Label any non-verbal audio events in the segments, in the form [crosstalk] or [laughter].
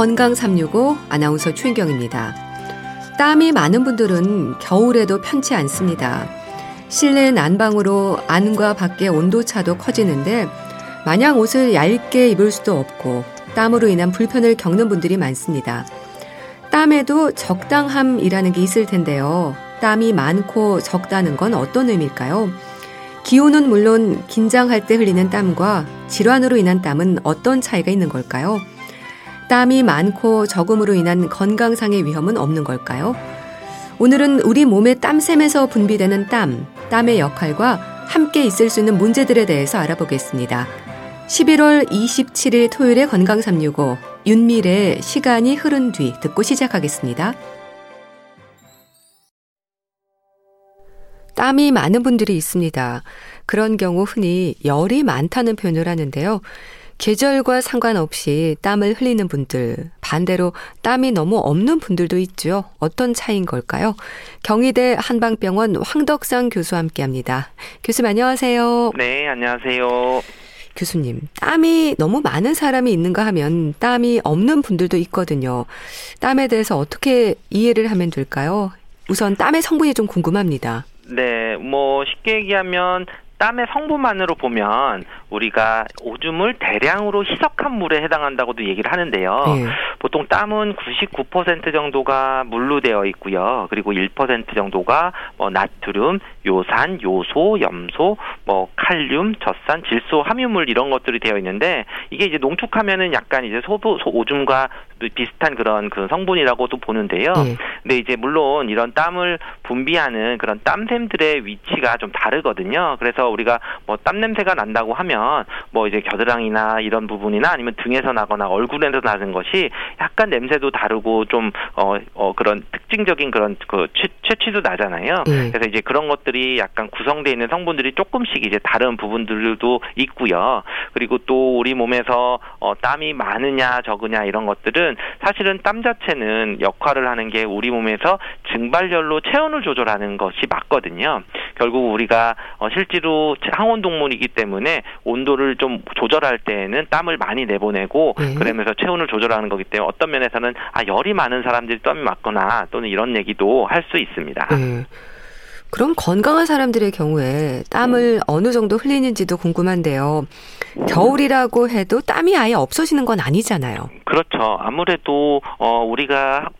건강 365 아나운서 최인경입니다. 땀이 많은 분들은 겨울에도 편치 않습니다. 실내 난방으로 안과 밖의 온도 차도 커지는데 마냥 옷을 얇게 입을 수도 없고 땀으로 인한 불편을 겪는 분들이 많습니다. 땀에도 적당함이라는 게 있을 텐데요. 땀이 많고 적다는 건 어떤 의미일까요? 기온은 물론 긴장할 때 흘리는 땀과 질환으로 인한 땀은 어떤 차이가 있는 걸까요? 땀이 많고 적음으로 인한 건강상의 위험은 없는 걸까요? 오늘은 우리 몸의 땀샘에서 분비되는 땀, 땀의 역할과 함께 있을 수 있는 문제들에 대해서 알아보겠습니다. 11월 27일 토요일의 건강 365 윤미래의 시간이 흐른 뒤 듣고 시작하겠습니다. 땀이 많은 분들이 있습니다. 그런 경우 흔히 열이 많다는 표현을 하는데요. 계절과 상관없이 땀을 흘리는 분들, 반대로 땀이 너무 없는 분들도 있죠. 어떤 차이인 걸까요? 경희대 한방병원 황덕상 교수와 함께 합니다. 교수님 안녕하세요. 네, 안녕하세요. 교수님, 땀이 너무 많은 사람이 있는가 하면 땀이 없는 분들도 있거든요. 땀에 대해서 어떻게 이해를 하면 될까요? 우선 땀의 성분이 좀 궁금합니다. 네, 뭐 쉽게 얘기하면 땀의 성분만으로 보면 우리가 오줌을 대량으로 희석한 물에 해당한다고도 얘기를 하는데요. 네. 보통 땀은 99% 정도가 물로 되어 있고요. 그리고 1% 정도가 뭐 나트륨, 요산, 요소, 염소, 뭐 칼륨, 젖산, 질소, 함유물 이런 것들이 되어 있는데 이게 이제 농축하면은 약간 이제 소부 소, 오줌과 비슷한 그런 그 성분이라고도 보는데요. 네. 근데 이제 물론 이런 땀을 분비하는 그런 땀샘들의 위치가 좀 다르거든요. 그래서 우리가 뭐 땀 냄새가 난다고 하면 뭐 이제 겨드랑이나 이런 부분이나 아니면 등에서 나거나 얼굴에서 나는 것이 약간 냄새도 다르고 좀 어 어, 그런 특징적인 그런 그 취, 취도 나잖아요. 네. 그래서 이제 그런 것들이 약간 구성되어 있는 성분들이 조금씩 이제 다른 부분들도 있고요. 그리고 또 우리 몸에서 어 땀이 많으냐 적으냐 이런 것들은 사실은 땀 자체는 역할을 하는 게 우리 몸에서 증발열로 체온을 조절하는 것이 맞거든요. 결국 우리가 어 실제로 항온 동물이기 때문에 온도를 좀 조절할 때에는 땀을 많이 내보내고 네. 그러면서 체온을 조절하는 거기 때문에 어떤 면에서는 아 열이 많은 사람들이 땀이 많거나 또는 이런 얘기도 할 수 있습니다. 네. 그럼 건강한 사람들의 경우에 땀을 음. 어느 정도 흘리는지도 궁금한데요. 겨울이라고 해도 땀이 아예 없어지는 건 아니잖아요. 그렇죠. 아무래도 어 우리가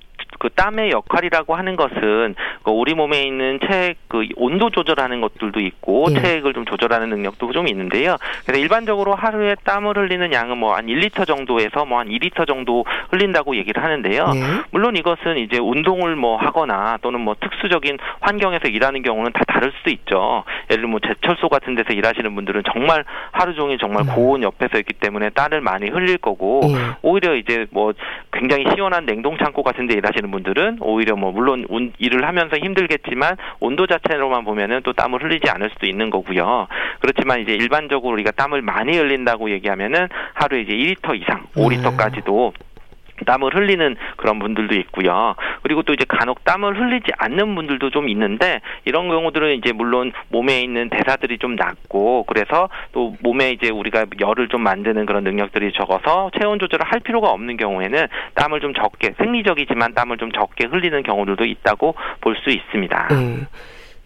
그 땀의 역할이라고 하는 것은 그 우리 몸에 있는 체액 그 온도 조절하는 것들도 있고 예. 체액을 좀 조절하는 능력도 좀 있는데요. 그래서 일반적으로 하루에 땀을 흘리는 양은 뭐 한 1리터 정도에서 뭐 한 2리터 정도 흘린다고 얘기를 하는데요. 예. 물론 이것은 이제 운동을 뭐 하거나 또는 뭐 특수적인 환경에서 일하는 경우는 다 다를 수도 있죠. 예를 들면 뭐 제철소 같은 데서 일하시는 분들은 정말 하루 종일 정말 음. 고온 옆에서 있기 때문에 땀을 많이 흘릴 거고 예. 오히려 이제 뭐 굉장히 시원한 냉동 창고 같은 데 일하시는 하시는 분들은 오히려 뭐 물론 일을 하면서 힘들겠지만 온도 자체로만 보면은 또 땀을 흘리지 않을 수도 있는 거고요. 그렇지만 이제 일반적으로 우리가 땀을 많이 흘린다고 얘기하면은 하루에 이제 1리터 이상, 5리터까지도 땀을 흘리는 그런 분들도 있고요. 그리고 또 이제 간혹 땀을 흘리지 않는 분들도 좀 있는데 이런 경우들은 이제 물론 몸에 있는 대사들이 좀 낮고 그래서 또 몸에 이제 우리가 열을 좀 만드는 그런 능력들이 적어서 체온 조절을 할 필요가 없는 경우에는 땀을 좀 적게 생리적이지만 땀을 좀 적게 흘리는 경우들도 있다고 볼 수 있습니다. 음.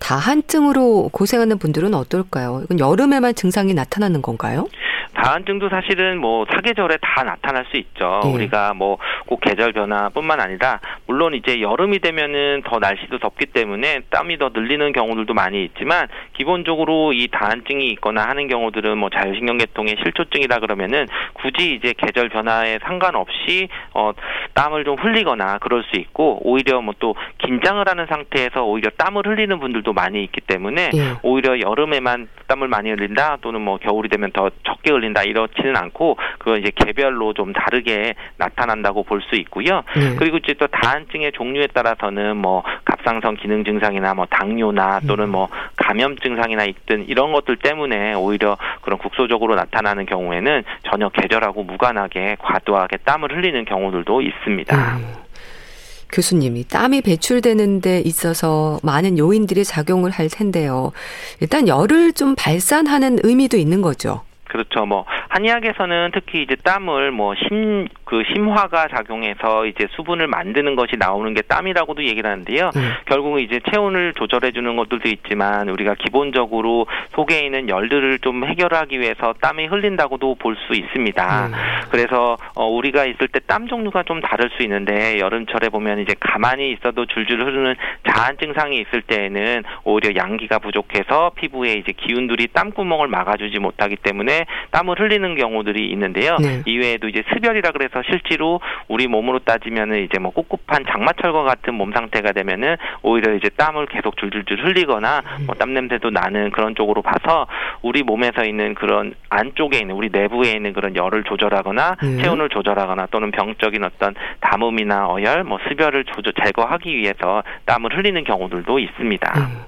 다한증으로 고생하는 분들은 어떨까요? 이건 여름에만 증상이 나타나는 건가요? 다한증도 사실은 뭐 사계절에 다 나타날 수 있죠. 네. 우리가 뭐 꼭 계절 변화뿐만 아니라 물론 이제 여름이 되면은 더 날씨도 덥기 때문에 땀이 더 늘리는 경우들도 많이 있지만 기본적으로 이 다한증이 있거나 하는 경우들은 뭐 자율신경계통의 실조증이라 그러면은 굳이 이제 계절 변화에 상관없이 어 땀을 좀 흘리거나 그럴 수 있고 오히려 뭐 또 긴장을 하는 상태에서 오히려 땀을 흘리는 분들도 많이 있기 때문에 네. 오히려 여름에만 땀을 많이 흘린다 또는 뭐 겨울이 되면 더 적게 흘린다 이렇지는 않고 그건 이제 개별로 좀 다르게 나타난다고 볼 수 있고요. 네. 그리고 이제 또 다한증의 종류에 따라서는 뭐 갑상선 기능 증상이나 뭐 당뇨나 또는 뭐 감염 증상이나 있든 이런 것들 때문에 오히려 그런 국소적으로 나타나는 경우에는 전혀 계절하고 무관하게 과도하게 땀을 흘리는 경우들도 있습니다. 네. 교수님이 땀이 배출되는 데 있어서 많은 요인들이 작용을 할 텐데요. 일단 열을 좀 발산하는 의미도 있는 거죠. 그렇죠. 뭐 한의학에서는 특히 이제 땀을 뭐 심, 그 심화가 작용해서 이제 수분을 만드는 것이 나오는 게 땀이라고도 얘기를 하는데요. 음. 결국은 이제 체온을 조절해 주는 것들도 있지만 우리가 기본적으로 속에 있는 열들을 좀 해결하기 위해서 땀이 흘린다고도 볼 수 있습니다. 음. 그래서 어 우리가 있을 때 땀 종류가 좀 다를 수 있는데 여름철에 보면 이제 가만히 있어도 줄줄 흐르는 자한 증상이 있을 때에는 오히려 양기가 부족해서 피부에 이제 기운들이 땀구멍을 막아주지 못하기 때문에 땀을 흘리는 경우들이 있는데요. 네. 이외에도 이제 습열이라 그래서 실제로 우리 몸으로 따지면은 이제 뭐 꿉꿉한 장마철과 같은 몸 상태가 되면은 오히려 이제 땀을 계속 줄줄줄 흘리거나 뭐 땀 냄새도 나는 그런 쪽으로 봐서 우리 몸에서 있는 그런 안쪽에 있는 우리 내부에 있는 그런 열을 조절하거나 네. 체온을 조절하거나 또는 병적인 어떤 담음이나 어열, 뭐 습열을 조절 제거하기 위해서 땀을 흘리는 경우들도 있습니다. 음.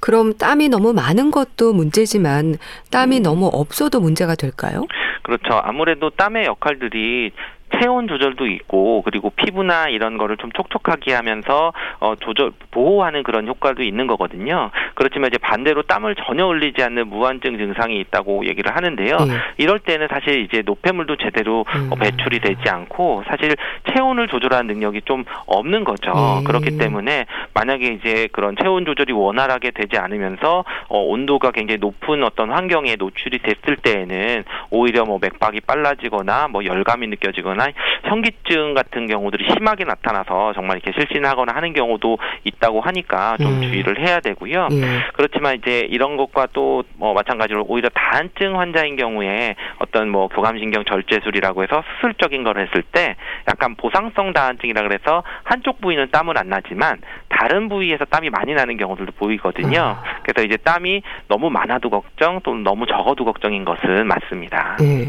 그럼 땀이 너무 많은 것도 문제지만 땀이 음. 너무 없어도 문제가 될까요? 그렇죠. 아무래도 땀의 역할들이 체온 조절도 있고 그리고 피부나 이런 거를 좀 촉촉하게 하면서 어 조절 보호하는 그런 효과도 있는 거거든요. 그렇지만 이제 반대로 땀을 전혀 흘리지 않는 무한증 증상이 있다고 얘기를 하는데요. 네. 이럴 때는 사실 이제 노폐물도 제대로 음. 배출이 되지 않고 사실 체온을 조절하는 능력이 좀 없는 거죠. 네. 그렇기 때문에 만약에 이제 그런 체온 조절이 원활하게 되지 않으면서 어 온도가 굉장히 높은 어떤 환경에 노출이 됐을 때에는 오히려 뭐 맥박이 빨라지거나 뭐 열감이 느껴지거나 현기증 같은 경우들이 심하게 나타나서 정말 이렇게 실신하거나 하는 경우도 있다고 하니까 좀 음. 주의를 해야 되고요. 음. 그렇지만 이제 이런 것과 또 뭐 마찬가지로 오히려 다한증 환자인 경우에 어떤 뭐 교감신경 절제술이라고 해서 수술적인 걸 했을 때 약간 보상성 다한증이라 그래서 한쪽 부위는 땀은 안 나지만 다른 부위에서 땀이 많이 나는 경우들도 보이거든요. 아. 그래서 이제 땀이 너무 많아도 걱정 또는 너무 적어도 걱정인 것은 맞습니다. 네.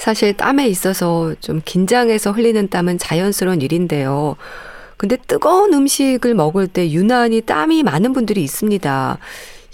사실 땀에 있어서 좀 긴장해서 흘리는 땀은 자연스러운 일인데요. 근데 뜨거운 음식을 먹을 때 유난히 땀이 많은 분들이 있습니다.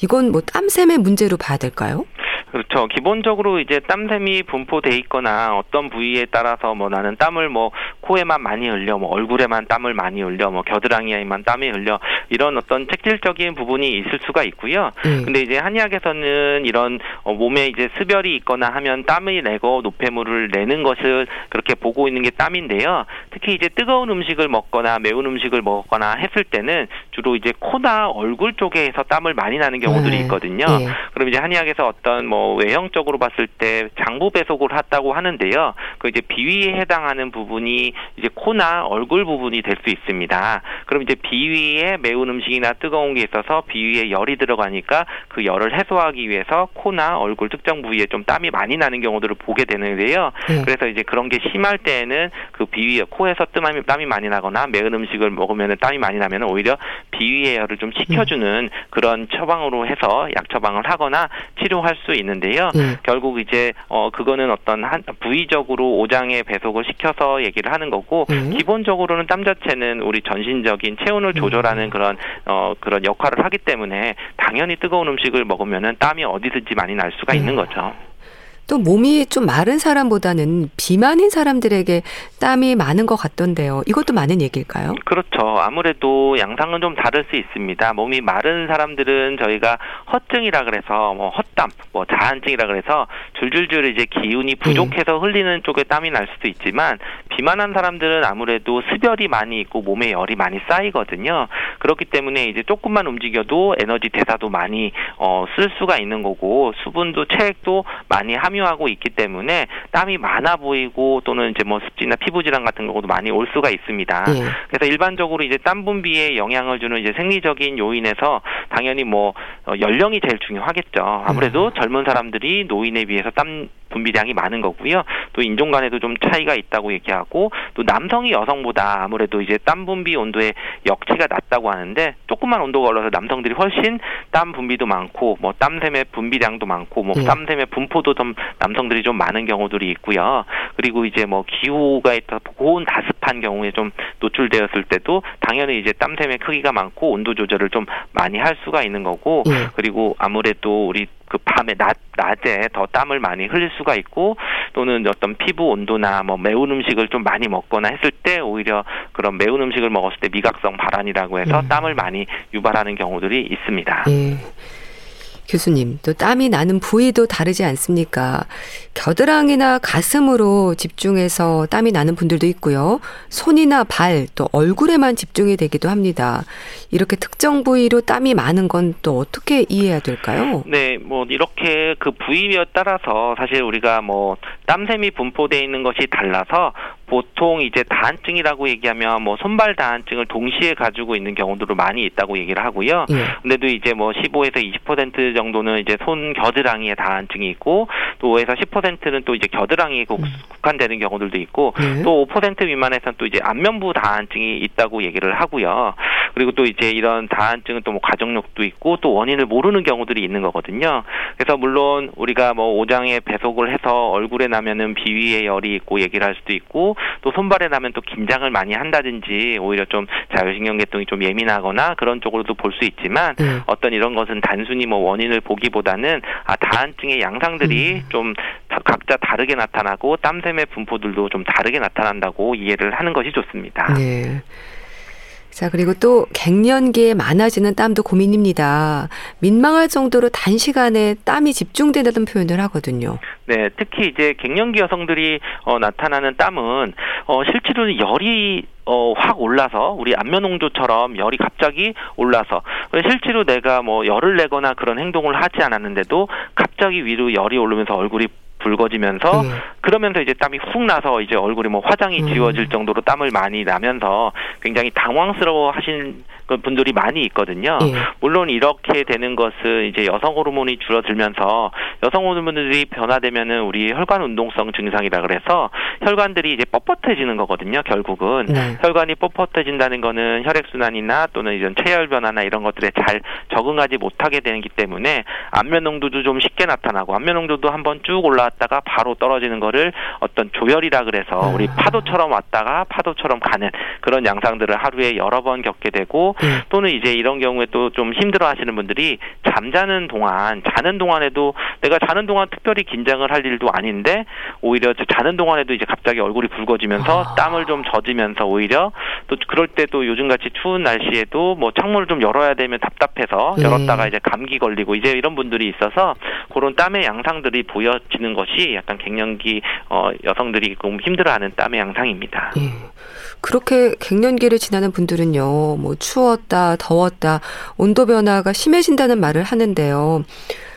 이건 뭐 땀샘의 문제로 봐야 될까요? 그렇죠. 기본적으로 이제 땀샘이 분포돼 있거나 어떤 부위에 따라서 뭐 나는 땀을 뭐 코에만 많이 흘려, 뭐 얼굴에만 땀을 많이 흘려, 뭐 겨드랑이에만 땀이 흘려 이런 어떤 책질적인 부분이 있을 수가 있고요. 음. 근데 이제 한의학에서는 이런 어, 몸에 이제 습열이 있거나 하면 땀을 내고 노폐물을 내는 것을 그렇게 보고 있는 게 땀인데요. 특히 이제 뜨거운 음식을 먹거나 매운 음식을 먹거나 했을 때는 주로 이제 코나 얼굴 쪽에서 땀을 많이 나는 경우들이 네. 있거든요. 네. 그럼 이제 한의학에서 어떤 뭐 외형적으로 봤을 때 장부 배속을 했다고 하는데요. 그 이제 비위에 해당하는 부분이 이제 코나 얼굴 부분이 될 수 있습니다. 그럼 이제 비위에 매운 음식이나 뜨거운 게 있어서 비위에 열이 들어가니까 그 열을 해소하기 위해서 코나 얼굴 특정 부위에 좀 땀이 많이 나는 경우들을 보게 되는데요. 네. 그래서 이제 그런 게 심할 때에는 그 비위 코에서 땀이 땀이 많이 나거나 매운 음식을 먹으면 땀이 많이 나면 오히려 비위의 열을 좀 식혀주는 음. 그런 처방으로 해서 약 처방을 하거나 치료할 수 있는. 있는데요. 네. 결국 이제 어 그거는 어떤 한 부위적으로 오장의 배속을 시켜서 얘기를 하는 거고 네. 기본적으로는 땀 자체는 우리 전신적인 체온을 음. 조절하는 그런 어 그런 역할을 하기 때문에 당연히 뜨거운 음식을 먹으면은 땀이 어디든지 많이 날 수가 네. 있는 거죠. 또 몸이 좀 마른 사람보다는 비만인 사람들에게 땀이 많은 것 같던데요. 이것도 많은 얘기일까요? 그렇죠. 아무래도 양상은 좀 다를 수 있습니다. 몸이 마른 사람들은 저희가 허증이라 그래서 뭐 헛땀, 뭐 자한증이라 그래서 줄줄줄 이제 기운이 부족해서 음. 흘리는 쪽에 땀이 날 수도 있지만 비만한 사람들은 아무래도 습열이 많이 있고 몸에 열이 많이 쌓이거든요. 그렇기 때문에 이제 조금만 움직여도 에너지 대사도 많이 어, 쓸 수가 있는 거고 수분도 체액도 많이 함유 함유하고 있기 때문에 땀이 많아 보이고 또는 이제 뭐 습진이나 피부 질환 같은 경우도 많이 올 수가 있습니다. 예. 그래서 일반적으로 이제 땀 분비에 영향을 주는 이제 생리적인 요인에서 당연히 뭐 어, 연령이 제일 중요하겠죠. 아무래도 음. 젊은 사람들이 노인에 비해서 땀 분비량이 많은 거고요. 또 인종 간에도 좀 차이가 있다고 얘기하고 또 남성이 여성보다 아무래도 이제 땀 분비 온도의 역치가 낮다고 하는데 조금만 온도가 올라서 남성들이 훨씬 땀 분비도 많고 뭐 땀샘의 분비량도 많고 뭐 네. 땀샘의 분포도 좀 남성들이 좀 많은 경우들이 있고요. 그리고 이제 뭐 기후가 있다 고온 다습한 경우에 좀 노출되었을 때도 당연히 이제 땀샘의 크기가 많고 온도 조절을 좀 많이 할 수가 있는 거고 네. 그리고 아무래도 우리 그 밤에 낮 낮에 더 땀을 많이 흘릴 수가 있고 또는 어떤 피부 온도나 뭐 매운 음식을 좀 많이 먹거나 했을 때 오히려 그런 매운 음식을 먹었을 때 미각성 발환이라고 해서 음. 땀을 많이 유발하는 경우들이 있습니다. 예. 교수님, 또 땀이 나는 부위도 다르지 않습니까? 겨드랑이나 가슴으로 집중해서 땀이 나는 분들도 있고요. 손이나 발, 또 얼굴에만 집중이 되기도 합니다. 이렇게 특정 부위로 땀이 많은 건 또 어떻게 이해해야 될까요? 네, 뭐 이렇게 그 부위에 따라서 사실 우리가 뭐 땀샘이 분포되어 있는 것이 달라서 보통 이제 다한증이라고 얘기하면 뭐 손발 다한증을 동시에 가지고 있는 경우들도 많이 있다고 얘기를 하고요. 예. 근데도 이제 뭐 15에서 20% 정도는 이제 손 겨드랑이에 다한증이 있고 또 5에서 10%는 또 이제 겨드랑이에 음. 국한되는 경우들도 있고 예. 또5% 미만에서는 또 이제 안면부 다한증이 있다고 얘기를 하고요. 그리고 또 이제 이런 다한증은 또 뭐 가족력도 있고 또 원인을 모르는 경우들이 있는 거거든요. 그래서 물론 우리가 뭐 오장에 배속을 해서 얼굴에 나면은 비위에 열이 있고 얘기를 할 수도 있고 또 손발에 나면 또 긴장을 많이 한다든지 오히려 좀 자율신경계통이 좀 예민하거나 그런 쪽으로도 볼 수 있지만 음. 어떤 이런 것은 단순히 뭐 원인을 보기보다는 아 다한증의 양상들이 음. 좀 각자 다르게 나타나고 땀샘의 분포들도 좀 다르게 나타난다고 이해를 하는 것이 좋습니다. 네. 자, 그리고 또 갱년기에 많아지는 땀도 고민입니다. 민망할 정도로 단시간에 땀이 집중된다는 표현을 하거든요. 네, 특히 이제 갱년기 여성들이 어, 나타나는 땀은 어, 실제로는 열이 어, 확 올라서 우리 안면홍조처럼 열이 갑자기 올라서 실제로 내가 뭐 열을 내거나 그런 행동을 하지 않았는데도 갑자기 위로 열이 오르면서 얼굴이 붉어지면서 네. 그러면서 이제 땀이 훅 나서 이제 얼굴이 뭐 화장이 음. 지워질 정도로 땀을 많이 나면서 굉장히 당황스러워 하신 그 분들이 많이 있거든요. 네. 물론 이렇게 되는 것은 이제 여성 호르몬이 줄어들면서 여성 호르몬들이 변화되면은 우리 혈관 운동성 증상이라 그래서 혈관들이 이제 뻣뻣해지는 거거든요. 결국은 네. 혈관이 뻣뻣해진다는 거는 혈액 순환이나 또는 이런 체열 변화나 이런 것들에 잘 적응하지 못하게 되기 때문에 안면 농도도 좀 쉽게 나타나고 안면 농도도 한번 쭉 올라 왔다가 바로 떨어지는 거를 어떤 조혈이라 그래서 아. 우리 파도처럼 왔다가 파도처럼 가는 그런 양상들을 하루에 여러 번 겪게 되고 네. 또는 이제 이런 경우에 또 좀 힘들어 하시는 분들이 잠자는 동안 자는 동안에도 내가 자는 동안 특별히 긴장을 할 일도 아닌데 오히려 자는 동안에도 이제 갑자기 얼굴이 붉어지면서 아. 땀을 좀 젖으면서 오히려 또 그럴 때 또 요즘같이 추운 날씨에도 뭐 창문을 좀 열어야 되면 답답해서 네. 열었다가 이제 감기 걸리고 이제 이런 분들이 있어서 그런 땀의 양상들이 보여지는 것이 약간 갱년기 어, 여성들이 좀 힘들어하는 땀의 양상입니다. 네. 그렇게 갱년기를 지나는 분들은요, 뭐 추웠다, 더웠다, 온도 변화가 심해진다는 말을 하는데요.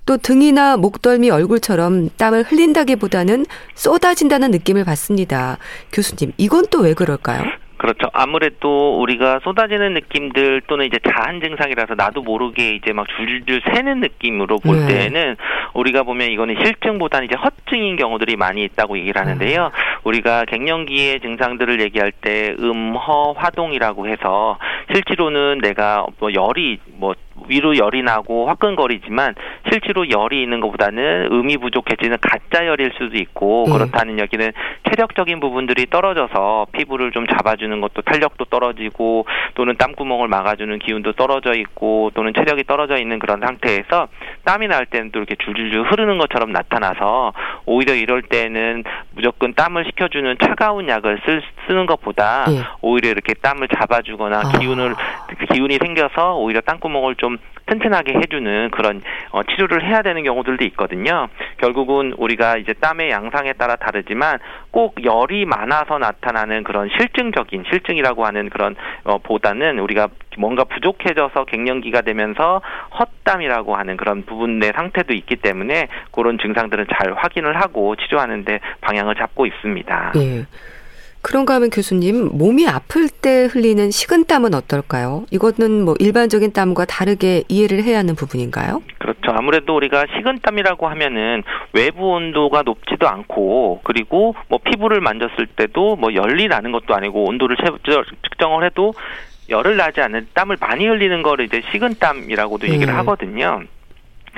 또 등이나 목덜미 얼굴처럼 땀을 흘린다기보다는 쏟아진다는 느낌을 받습니다. 교수님, 이건 또 왜 그럴까요? 그렇죠. 아무래도 우리가 쏟아지는 느낌들 또는 이제 자한 증상이라서 나도 모르게 이제 막 줄줄 새는 느낌으로 볼 네. 때에는 우리가 보면 이거는 실증보다는 이제 허증인 경우들이 많이 있다고 얘기를 하는데요. 음. 우리가 갱년기의 증상들을 얘기할 때 음허 화동이라고 해서 실제로는 내가 뭐 열이 뭐 위로 열이 나고 화끈거리지만 실제로 열이 있는 것보다는 음이 부족해지는 가짜 열일 수도 있고 네. 그렇다는 여기는 체력적인 부분들이 떨어져서 피부를 좀 잡아주는 것도 탄력도 떨어지고 또는 땀구멍을 막아주는 기운도 떨어져 있고 또는 체력이 떨어져 있는 그런 상태에서 땀이 날 때는 또 이렇게 줄줄줄 흐르는 것처럼 나타나서 오히려 이럴 때는 무조건 땀을 식혀주는 차가운 약을 쓸, 쓰는 것보다 네. 오히려 이렇게 땀을 잡아주거나 아. 기운을 기운이 생겨서 오히려 땀구멍을 좀 튼튼하게 해주는 그런 어, 치료를 해야 되는 경우들도 있거든요. 결국은 우리가 이제 땀의 양상에 따라 다르지만 꼭 열이 많아서 나타나는 그런 실증적인 실증이라고 하는 그런 어, 보다는 우리가 뭔가 부족해져서 갱년기가 되면서 헛땀이라고 하는 그런 부분의 상태도 있기 때문에 그런 증상들은 잘 확인을 하고 치료하는데 방향을 잡고 있습니다. 네. 그런가 하면 교수님, 몸이 아플 때 흘리는 식은땀은 어떨까요? 이거는 뭐 일반적인 땀과 다르게 이해를 해야 하는 부분인가요? 그렇죠. 아무래도 우리가 식은땀이라고 하면은 외부 온도가 높지도 않고 그리고 뭐 피부를 만졌을 때도 뭐 열이 나는 것도 아니고 온도를 측정을 해도 열을 나지 않는 땀을 많이 흘리는 거를 이제 식은땀이라고도 얘기를 네. 하거든요.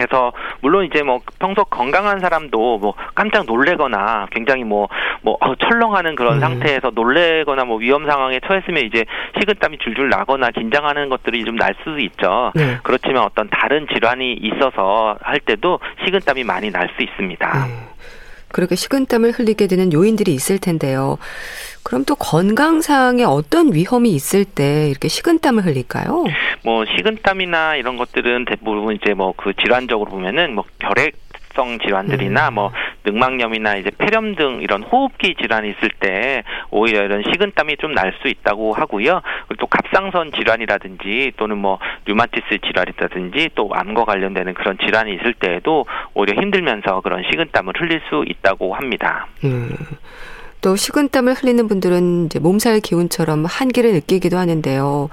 그래서 물론 이제 뭐 평소 건강한 사람도 뭐 깜짝 놀래거나 굉장히 뭐뭐 뭐 어, 철렁하는 그런 음. 상태에서 놀래거나 뭐 위험 상황에 처했으면 이제 식은땀이 줄줄 나거나 긴장하는 것들이 좀 날 수도 있죠. 네. 그렇지만 어떤 다른 질환이 있어서 할 때도 식은땀이 많이 날 수 있습니다. 네. 그렇게 식은땀을 흘리게 되는 요인들이 있을 텐데요. 그럼 또 건강상에 어떤 위험이 있을 때 이렇게 식은땀을 흘릴까요? 뭐 식은땀이나 이런 것들은 대부분 이제 뭐 그 질환적으로 보면은 뭐 결핵 성 질환들이나 음. 뭐 늑막염이나 이제 폐렴 등 이런 호흡기 질환이 있을 때 오히려 이런 식은땀이 좀 날 수 있다고 하고요. 그리고 또 갑상선 질환이라든지 또는 뭐 류마티스 질환이라든지 또 암과 관련되는 그런 질환이 있을 때에도 오히려 힘들면서 그런 식은땀을 흘릴 수 있다고 합니다. 음. 또 식은땀을 흘리는 분들은 이제 몸살 기운처럼 한기를 느끼기도 하는데요.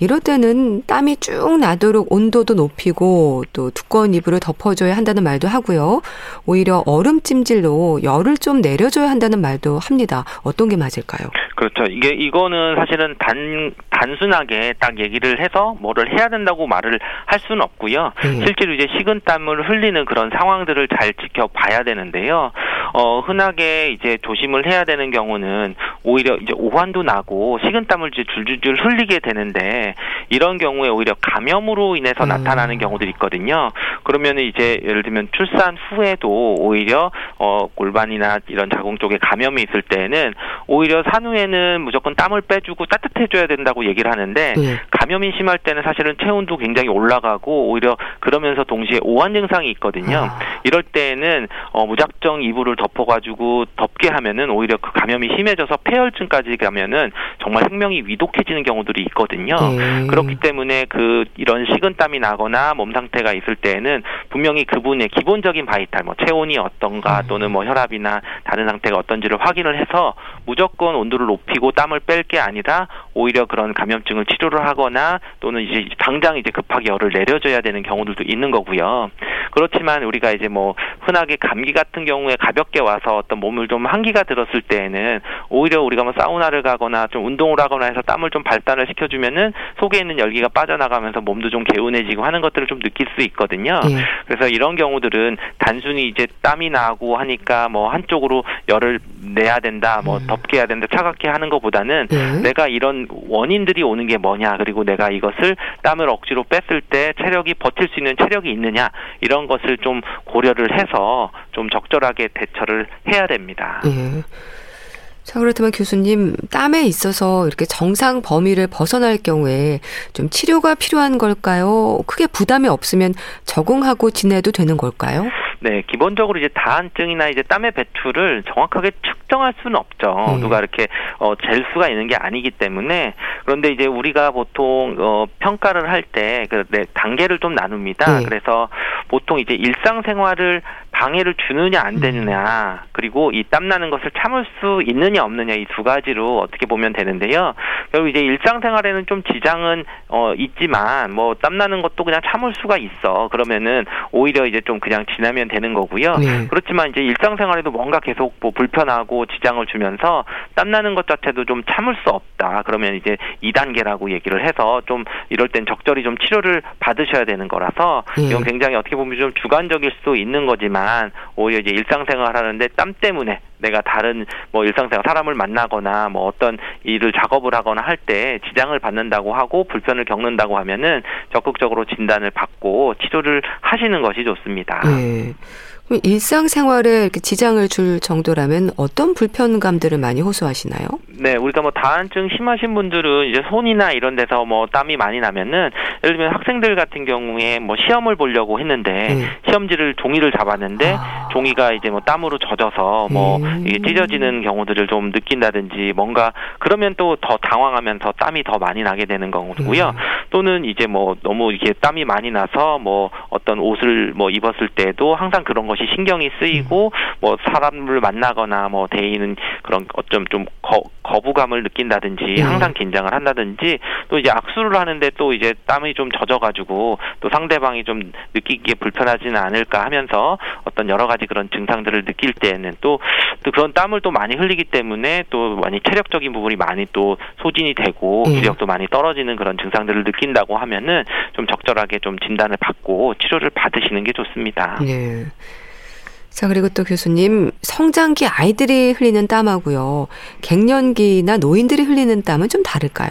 이럴 때는 땀이 쭉 나도록 온도도 높이고 또 두꺼운 이불을 덮어줘야 한다는 말도 하고요. 오히려 얼음 찜질로 열을 좀 내려줘야 한다는 말도 합니다. 어떤 게 맞을까요? 그렇죠. 이게 이거는 사실은 단 단순하게 딱 얘기를 해서 뭐를 해야 된다고 말을 할 수는 없고요. 네. 실제로 이제 식은땀을 흘리는 그런 상황들을 잘 지켜봐야 되는데요. 어 흔하게 이제 조심을 해야 되는 경우는 오히려 이제 오한도 나고 식은땀을 이제 줄줄줄 흘리게 되는데 이런 경우에 오히려 감염으로 인해서 음. 나타나는 경우들이 있거든요. 그러면 이제 예를 들면 출산 후에도 오히려 어 골반이나 이런 자궁 쪽에 감염이 있을 때는 오히려 산후에 는 무조건 땀을 빼주고 따뜻해줘야 된다고 얘기를 하는데 네. 감염이 심할 때는 사실은 체온도 굉장히 올라가고 오히려 그러면서 동시에 오한 증상이 있거든요. 아. 이럴 때는 어 무작정 이불을 덮어가지고 덮게 하면은 오히려 그 감염이 심해져서 폐혈증까지 가면은 정말 생명이 위독해지는 경우들이 있거든요. 네. 그렇기 때문에 그 이런 식은땀이 나거나 몸 상태가 있을 때에는 분명히 그분의 기본적인 바이탈, 뭐 체온이 어떤가 음. 또는 뭐 혈압이나 다른 상태가 어떤지를 확인을 해서 무조건 온도를 높 이고 땀을 뺄 게 아니라 오히려 그런 감염증을 치료를 하거나 또는 이제 당장 이제 급하게 열을 내려줘야 되는 경우들도 있는 거고요. 그렇지만 우리가 이제 뭐 흔하게 감기 같은 경우에 가볍게 와서 어떤 몸을 좀 한기가 들었을 때에는 오히려 우리가 뭐 사우나를 가거나 좀 운동을 하거나 해서 땀을 좀 발산을 시켜주면은 속에 있는 열기가 빠져나가면서 몸도 좀 개운해지고 하는 것들을 좀 느낄 수 있거든요. 예. 그래서 이런 경우들은 단순히 이제 땀이 나고 하니까 뭐 한쪽으로 열을 내야 된다, 뭐 음. 덥게 해야 된다, 차갑게 하는 것보다는 예. 내가 이런 원인들이 오는 게 뭐냐, 그리고 내가 이것을 땀을 억지로 뺐을 때 체력이 버틸 수 있는 체력이 있느냐 이런 것을 좀 고려를 해서 좀 적절하게 대처를 해야 됩니다. 예. 자, 그렇다면 교수님, 땀에 있어서 이렇게 정상 범위를 벗어날 경우에 좀 치료가 필요한 걸까요? 크게 부담이 없으면 적응하고 지내도 되는 걸까요? 네, 기본적으로 이제 다한증이나 이제 땀의 배출을 정확하게 측정할 수는 없죠. 네. 누가 이렇게 어, 잴 수가 있는 게 아니기 때문에 그런데 이제 우리가 보통 어, 평가를 할 때그 네, 단계를 좀 나눕니다. 네. 그래서 보통 이제 일상생활을 방해를 주느냐 안 음. 되느냐 그리고 이 땀나는 것을 참을 수 있느냐 없느냐 이 두 가지로 어떻게 보면 되는데요. 결국 이제 일상생활에는 좀 지장은 어 있지만 뭐 땀나는 것도 그냥 참을 수가 있어. 그러면은 오히려 이제 좀 그냥 지나면 되는 거고요. 네. 그렇지만 이제 일상생활에도 뭔가 계속 뭐 불편하고 지장을 주면서 땀나는 것 자체도 좀 참을 수 없다. 그러면 이제 2단계라고 얘기를 해서 좀 이럴 땐 적절히 좀 치료를 받으셔야 되는 거라서 네. 이건 굉장히 어떻게 보면 좀 주관적일 수도 있는 거지만 있지만 오히려 이제 일상생활 하는데 땀 때문에 내가 다른 뭐 일상생활 사람을 만나거나 뭐 어떤 일을 작업을 하거나 할 때 지장을 받는다고 하고 불편을 겪는다고 하면은 적극적으로 진단을 받고 치료를 하시는 것이 좋습니다. 네. 일상생활에 이렇게 지장을 줄 정도라면 어떤 불편감들을 많이 호소하시나요? 네, 우리가 뭐 다한증 심하신 분들은 이제 손이나 이런 데서 뭐 땀이 많이 나면은 예를 들면 학생들 같은 경우에 뭐 시험을 보려고 했는데 네. 시험지를 종이를 잡았는데 아. 종이가 이제 뭐 땀으로 젖어서 뭐 음. 이게 찢어지는 경우들을 좀 느낀다든지 뭔가 그러면 또 더 당황하면서 땀이 더 많이 나게 되는 경우고요. 음. 또는 이제 뭐 너무 이렇게 땀이 많이 나서 뭐 어떤 옷을 뭐 입었을 때도 항상 그런 것이 신경이 쓰이고 음. 뭐 사람을 만나거나 뭐 대인은 그런 어쩜 좀 거, 거부감을 느낀다든지 네. 항상 긴장을 한다든지 또 이제 악수를 하는데 또 이제 땀이 좀 젖어가지고 또 상대방이 좀 느끼기에 불편하지는 않을까 하면서 어떤 여러 가지 그런 증상들을 느낄 때에는 또, 또 그런 땀을 또 많이 흘리기 때문에 또 많이 체력적인 부분이 많이 또 소진이 되고 네. 기력도 많이 떨어지는 그런 증상들을 느낀다고 하면은 좀 적절하게 좀 진단을 받고 치료를 받으시는 게 좋습니다. 네. 자, 그리고 또 교수님, 성장기 아이들이 흘리는 땀하고요. 갱년기나 노인들이 흘리는 땀은 좀 다를까요?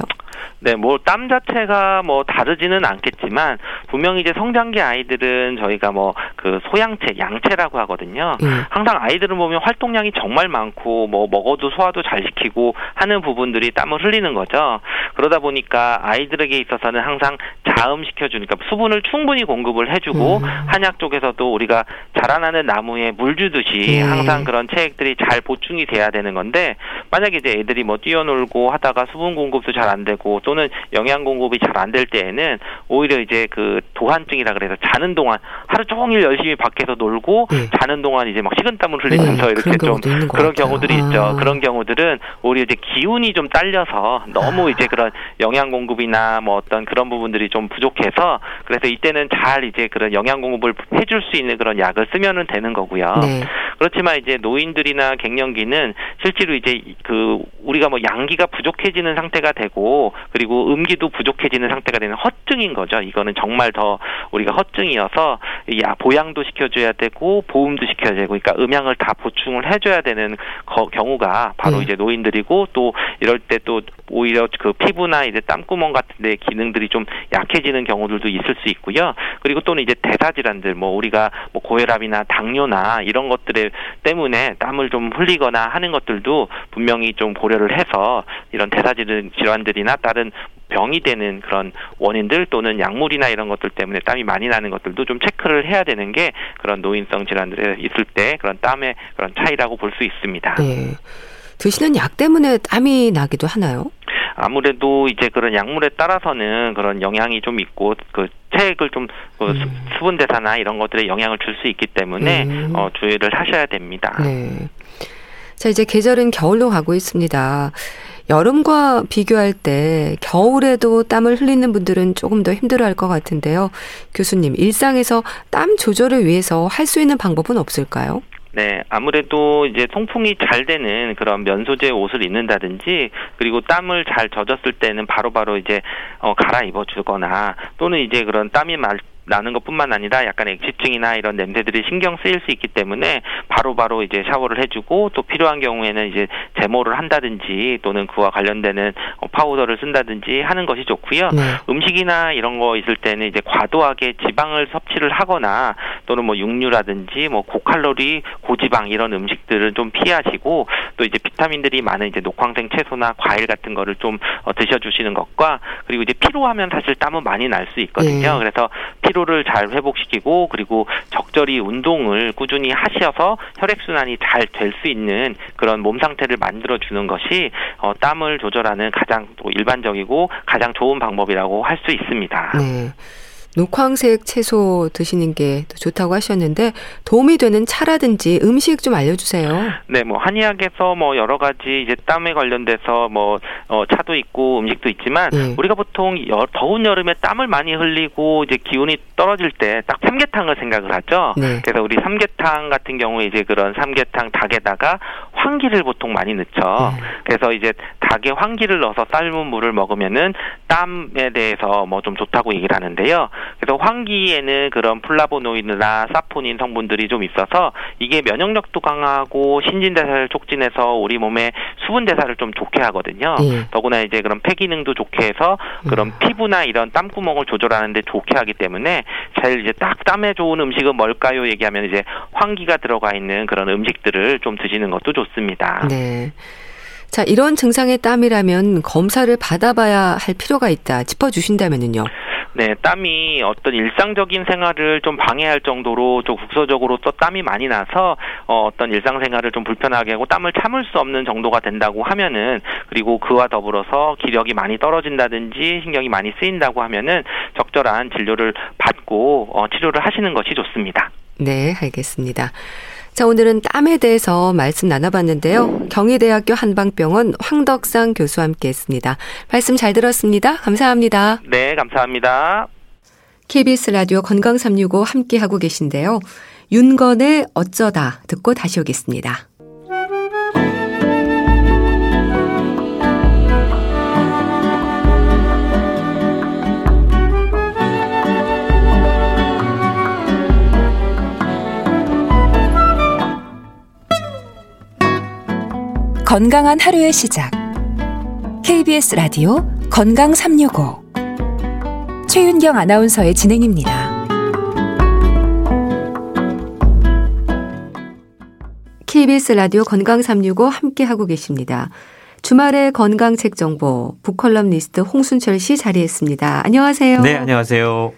네, 뭐 땀 자체가 뭐 다르지는 않겠지만 분명히 이제 성장기 아이들은 저희가 뭐 그 소양체, 양체라고 하거든요. 음. 항상 아이들을 보면 활동량이 정말 많고 뭐 먹어도 소화도 잘 시키고 하는 부분들이 땀을 흘리는 거죠. 그러다 보니까 아이들에게 있어서는 항상 자음시켜 주니까 수분을 충분히 공급을 해주고 음. 한약 쪽에서도 우리가 자라나는 나무에 물 주듯이 음. 항상 그런 체액들이 잘 보충이 돼야 되는 건데 만약에 이제 애들이 뭐 뛰어놀고 하다가 수분 공급도 잘 안 되고 또는 영양 공급이 잘 안 될 때에는 오히려 이제 그 도한증이라 그래서 자는 동안 하루 종일 열심히 밖에서 놀고 네. 자는 동안 이제 막 식은땀을 흘리면서 네, 이렇게 좀 그런 경우들이 아. 있죠. 그런 경우들은 오히려 이제 기운이 좀 딸려서 너무 아. 이제 그런 영양 공급이나 뭐 어떤 그런 부분들이 좀 부족해서 그래서 이때는 잘 이제 그런 영양 공급을 해줄 수 있는 그런 약을 쓰면은 되는 거고요. 네. 그렇지만 이제 노인들이나 갱년기는 실제로 이제 그 우리가 뭐 양기가 부족해지는 상태가 되고 그리고 음기도 부족해지는 상태가 되는 허증인 거죠. 이거는 정말 더 우리가 허증이어서 야 보양도 시켜줘야 되고 보음도 시켜야 되고 그러니까 음양을 다 보충을 해줘야 되는 거, 경우가 바로 네. 이제 노인들이고 또 이럴 때 또 오히려 그 피부나 이제 땀구멍 같은데 기능들이 좀 약해지는 경우들도 있을 수 있고요. 그리고 또는 이제 대사 질환들 뭐 우리가 뭐 고혈압이나 당뇨나 이런 것들 때문에 땀을 좀 흘리거나 하는 것들도 분명히 좀 고려를 해서 이런 대사 질환들이나 다른 병이 되는 그런 원인들 또는 약물이나 이런 것들 때문에 땀이 많이 나는 것들도 좀 체크를 해야 되는 게 그런 노인성 질환들에 있을 때 그런 땀의 그런 차이라고 볼 수 있습니다. 네. 드시는 약 때문에 땀이 나기도 하나요? 아무래도 이제 그런 약물에 따라서는 그런 영향이 좀 있고 그 체액을 좀그 음. 수분 대사나 이런 것들에 영향을 줄 수 있기 때문에 음. 어, 주의를 하셔야 됩니다. 네. 자 이제 계절은 겨울로 가고 있습니다. 여름과 비교할 때 겨울에도 땀을 흘리는 분들은 조금 더 힘들어할 것 같은데요. 교수님 일상에서 땀 조절을 위해서 할 수 있는 방법은 없을까요? 네, 아무래도 이제 통풍이 잘 되는 그런 면소재 옷을 입는다든지 그리고 땀을 잘 젖었을 때는 바로바로 바로 이제 어 갈아입어 주거나 또는 이제 그런 땀이 말 나는 것뿐만 아니라 약간 액취증이나 이런 냄새들이 신경 쓰일 수 있기 때문에 바로바로 바로 이제 샤워를 해주고 또 필요한 경우에는 이제 제모를 한다든지 또는 그와 관련되는 어, 파우더를 쓴다든지 하는 것이 좋고요. 네. 음식이나 이런 거 있을 때는 이제 과도하게 지방을 섭취를 하거나 또는 뭐 육류라든지 뭐 고칼로리 고지방 이런 음식들을 좀 피하시고 또 이제 비타민들이 많은 이제 녹황생 채소나 과일 같은 거를 좀 어, 드셔주시는 것과 그리고 이제 피로하면 사실 땀은 많이 날 수 있거든요. 네. 그래서 피로 피로를 잘 회복시키고 그리고 적절히 운동을 꾸준히 하셔서 혈액 순환이 잘 될 수 있는 그런 몸 상태를 만들어 주는 것이 어, 땀을 조절하는 가장 또 일반적이고 가장 좋은 방법이라고 할 수 있습니다. 네. 녹황색 채소 드시는 게 좋다고 하셨는데 도움이 되는 차라든지 음식 좀 알려주세요. 네, 뭐 한의학에서 뭐 여러 가지 이제 땀에 관련돼서 뭐 어, 차도 있고 음식도 있지만 네. 우리가 보통 여, 더운 여름에 땀을 많이 흘리고 이제 기운이 떨어질 때 딱 삼계탕을 생각을 하죠. 네. 그래서 우리 삼계탕 같은 경우에 이제 그런 삼계탕 닭에다가 황기를 보통 많이 넣죠. 네. 그래서 이제 닭에 황기를 넣어서 삶은 물을 먹으면은 땀에 대해서 뭐 좀 좋다고 얘기를 하는데요. 그래서 황기에는 그런 플라보노이드나 사포닌 성분들이 좀 있어서 이게 면역력도 강하고 신진 대사를 촉진해서 우리 몸의 수분 대사를 좀 좋게 하거든요. 예. 더구나 이제 그런 폐 기능도 좋게 해서 그런 음. 피부나 이런 땀구멍을 조절하는데 좋게 하기 때문에 제일 이제 딱 땀에 좋은 음식은 뭘까요? 얘기하면 이제 황기가 들어가 있는 그런 음식들을 좀 드시는 것도 좋습니다. 네. 자, 이런 증상의 땀이라면 검사를 받아봐야 할 필요가 있다. 짚어주신다면요. 네, 땀이 어떤 일상적인 생활을 좀 방해할 정도로 좀 국소적으로 또 땀이 많이 나서 어, 어떤 일상생활을 좀 불편하게 하고 땀을 참을 수 없는 정도가 된다고 하면은 그리고 그와 더불어서 기력이 많이 떨어진다든지 신경이 많이 쓰인다고 하면은 적절한 진료를 받고 어, 치료를 하시는 것이 좋습니다. 네, 알겠습니다. 자, 오늘은 땀에 대해서 말씀 나눠봤는데요. 경희대학교 한방병원 황덕상 교수와 함께 했습니다. 말씀 잘 들었습니다. 감사합니다. 네, 감사합니다. KBS 라디오 건강365 함께하고 계신데요. 윤건의 어쩌다 듣고 다시 오겠습니다. 건강한 하루의 시작. KBS 라디오 건강 365. 최윤경 아나운서의 진행입니다. KBS 라디오 건강 365 함께 하고 계십니다. 주말의 건강책 정보 북컬럼니스트 홍순철 씨 자리했습니다. 안녕하세요. 네, 안녕하세요.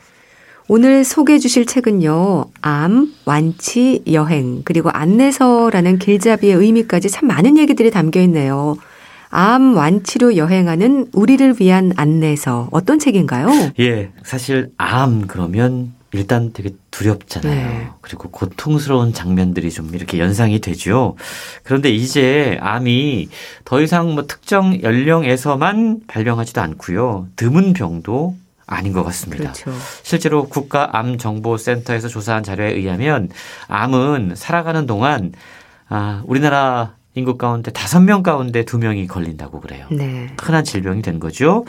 오늘 소개해 주실 책은요. 암, 완치, 여행, 그리고 안내서라는 길잡이의 의미까지 참 많은 얘기들이 담겨 있네요. 암 완치로 여행하는 우리를 위한 안내서 어떤 책인가요? [laughs] 예, 사실 암 그러면 일단 되게 두렵잖아요. 네. 그리고 고통스러운 장면들이 좀 이렇게 연상이 되죠. 그런데 이제 암이 더 이상 뭐 특정 연령에서만 발병하지도 않고요. 드문 병도 아닌 것 같습니다. 그렇죠. 실제로 국가암정보센터에서 조사한 자료에 의하면 암은 살아가는 동안 아, 우리나라 인구 가운데 다섯 명 가운데 두 명이 걸린다고 그래요. 네. 흔한 질병이 된 거죠.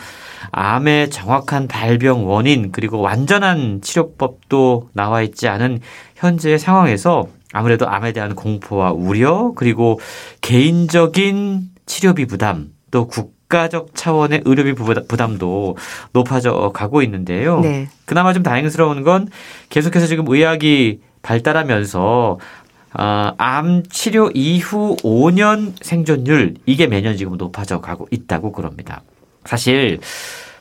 암의 정확한 발병 원인 그리고 완전한 치료법도 나와 있지 않은 현재의 상황에서 아무래도 암에 대한 공포와 우려 그리고 개인적인 치료비 부담 또 국, 국가적 차원의 의료비 부담도 높아져 가고 있는데요. 네. 그나마 좀 다행스러운 건 계속해서 지금 의학이 발달하면서 아, 암 치료 이후 5년 생존율 이게 매년 지금 높아져 가고 있다고 그럽니다. 사실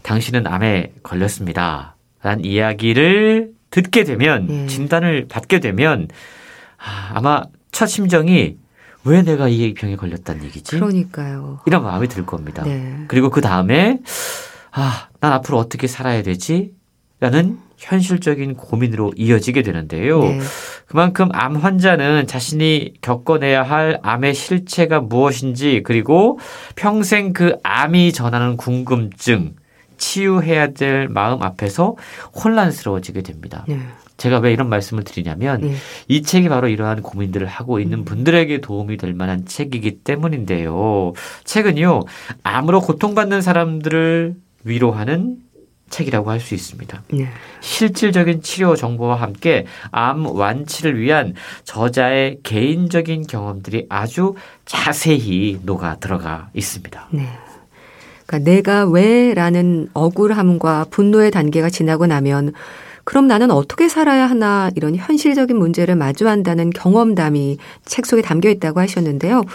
당신은 암에 걸렸습니다. 라는 이야기를 듣게 되면 네. 진단을 받게 되면 아, 아마 첫 심정이 왜 내가 이 병에 걸렸다는 얘기지? 그러니까요. 이런 마음이 들 겁니다. 네. 그리고 그 다음에 아, 난 앞으로 어떻게 살아야 되지? 라는 현실적인 고민으로 이어지게 되는데요. 네. 그만큼 암 환자는 자신이 겪어내야 할 암의 실체가 무엇인지 그리고 평생 그 암이 전하는 궁금증, 치유해야 될 마음 앞에서 혼란스러워지게 됩니다. 네. 제가 왜 이런 말씀을 드리냐면 네. 이 책이 바로 이러한 고민들을 하고 있는 분들에게 도움이 될 만한 책이기 때문인데요. 책은요, 암으로 고통받는 사람들을 위로하는 책이라고 할 수 있습니다. 네. 실질적인 치료 정보와 함께 암 완치를 위한 저자의 개인적인 경험들이 아주 자세히 녹아 들어가 있습니다. 네. 그러니까 내가 왜라는 억울함과 분노의 단계가 지나고 나면 그럼 나는 어떻게 살아야 하나 이런 현실적인 문제를 마주한다는 경험담이 책 속에 담겨 있다고 하셨는데요.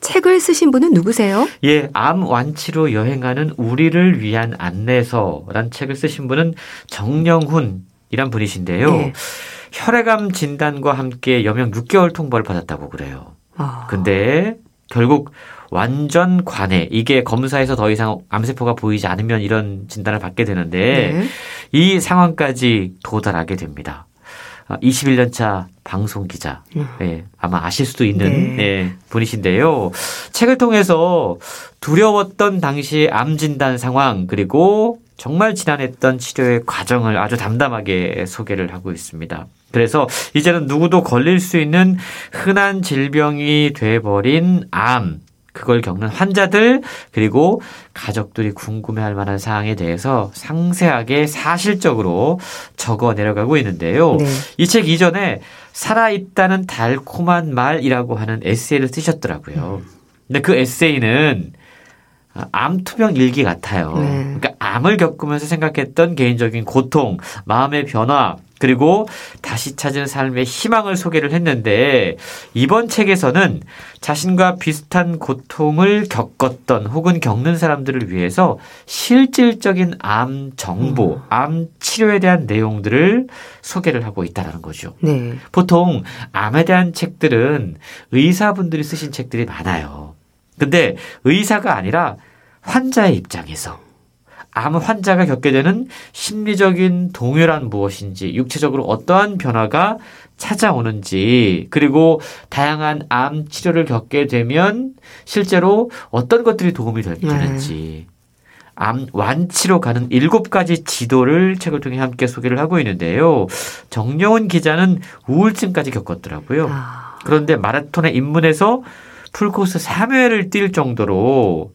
책을 쓰신 분은 누구세요? 예, 암 완치로 여행하는 우리를 위한 안내서란 책을 쓰신 분은 정영훈이란 분이신데요. 네. 혈액암 진단과 함께 여명 6개월 통보를 받았다고 그래요. 아. 근데 결국 완전 관해 이게 검사에서 더 이상 암세포가 보이지 않으면 이런 진단을 받게 되는데 네. 이 상황까지 도달하게 됩니다. 21년 아, 차 방송 기자. 음. 네, 아마 아실 수도 있는 네. 네, 분이신데요. 책을 통해서 두려웠던 당시 암 진단 상황 그리고 정말 지난했던 치료의 과정을 아주 담담하게 소개를 하고 있습니다. 그래서 이제는 누구도 걸릴 수 있는 흔한 질병이 돼버린 암, 그걸 겪는 환자들 그리고 가족들이 궁금해할 만한 사항에 대해서 상세하게 사실적으로 적어 내려가고 있는데요. 네. 이책 이전에 살아있다는 달콤한 말이라고 하는 에세이를 쓰셨더라고요. 근데 그 에세이는 암 투병 일기 같아요. 네. 그러니까 암을 겪으면서 생각했던 개인적인 고통, 마음의 변화, 그리고 다시 찾은 삶의 희망을 소개를 했는데 이번 책에서는 자신과 비슷한 고통을 겪었던 혹은 겪는 사람들을 위해서 실질적인 암 정보, 음. 암 치료에 대한 내용들을 소개를 하고 있다는 거죠. 네. 보통 암에 대한 책들은 의사분들이 쓰신 책들이 많아요. 근데 의사가 아니라 환자의 입장에서 암 환자가 겪게 되는 심리적인 동요란 무엇인지, 육체적으로 어떠한 변화가 찾아오는지, 그리고 다양한 암 치료를 겪게 되면 실제로 어떤 것들이 도움이 되는지, 네. 암 완치로 가는 일곱 가지 지도를 책을 통해 함께 소개를 하고 있는데요. 정여운 기자는 우울증까지 겪었더라고요. 아. 그런데 마라톤에 입문해서 풀코스 3회를 뛸 정도로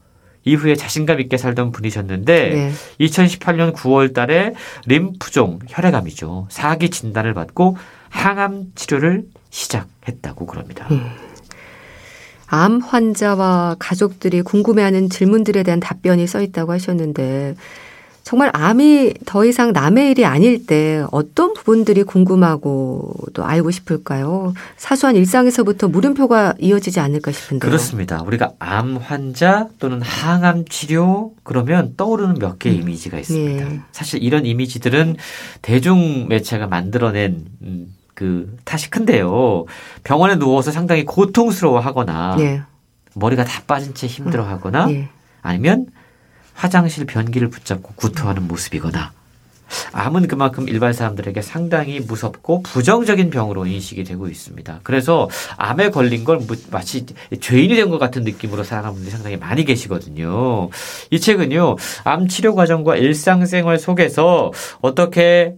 이후에 자신감 있게 살던 분이셨는데 네. 2018년 9월 달에 림프종 혈액암이죠. 사기 진단을 받고 항암 치료를 시작했다고 그럽니다. 음. 암 환자와 가족들이 궁금해하는 질문들에 대한 답변이 써 있다고 하셨는데 정말 암이 더 이상 남의 일이 아닐 때 어떤 부분들이 궁금하고 또 알고 싶을까요? 사소한 일상에서부터 물음표가 이어지지 않을까 싶은데요. 그렇습니다. 우리가 암 환자 또는 항암 치료 그러면 떠오르는 몇 개의 음. 이미지가 있습니다. 네. 사실 이런 이미지들은 대중 매체가 만들어낸 음, 그 탓이 큰데요. 병원에 누워서 상당히 고통스러워하거나 네. 머리가 다 빠진 채 힘들어하거나 네. 아니면 화장실 변기를 붙잡고 구토하는 모습이거나 암은 그만큼 일반 사람들에게 상당히 무섭고 부정적인 병으로 인식이 되고 있습니다. 그래서 암에 걸린 걸 마치 죄인이 된 것 같은 느낌으로 살아가는 분들이 상당히 많이 계시거든요. 이 책은요, 암 치료 과정과 일상생활 속에서 어떻게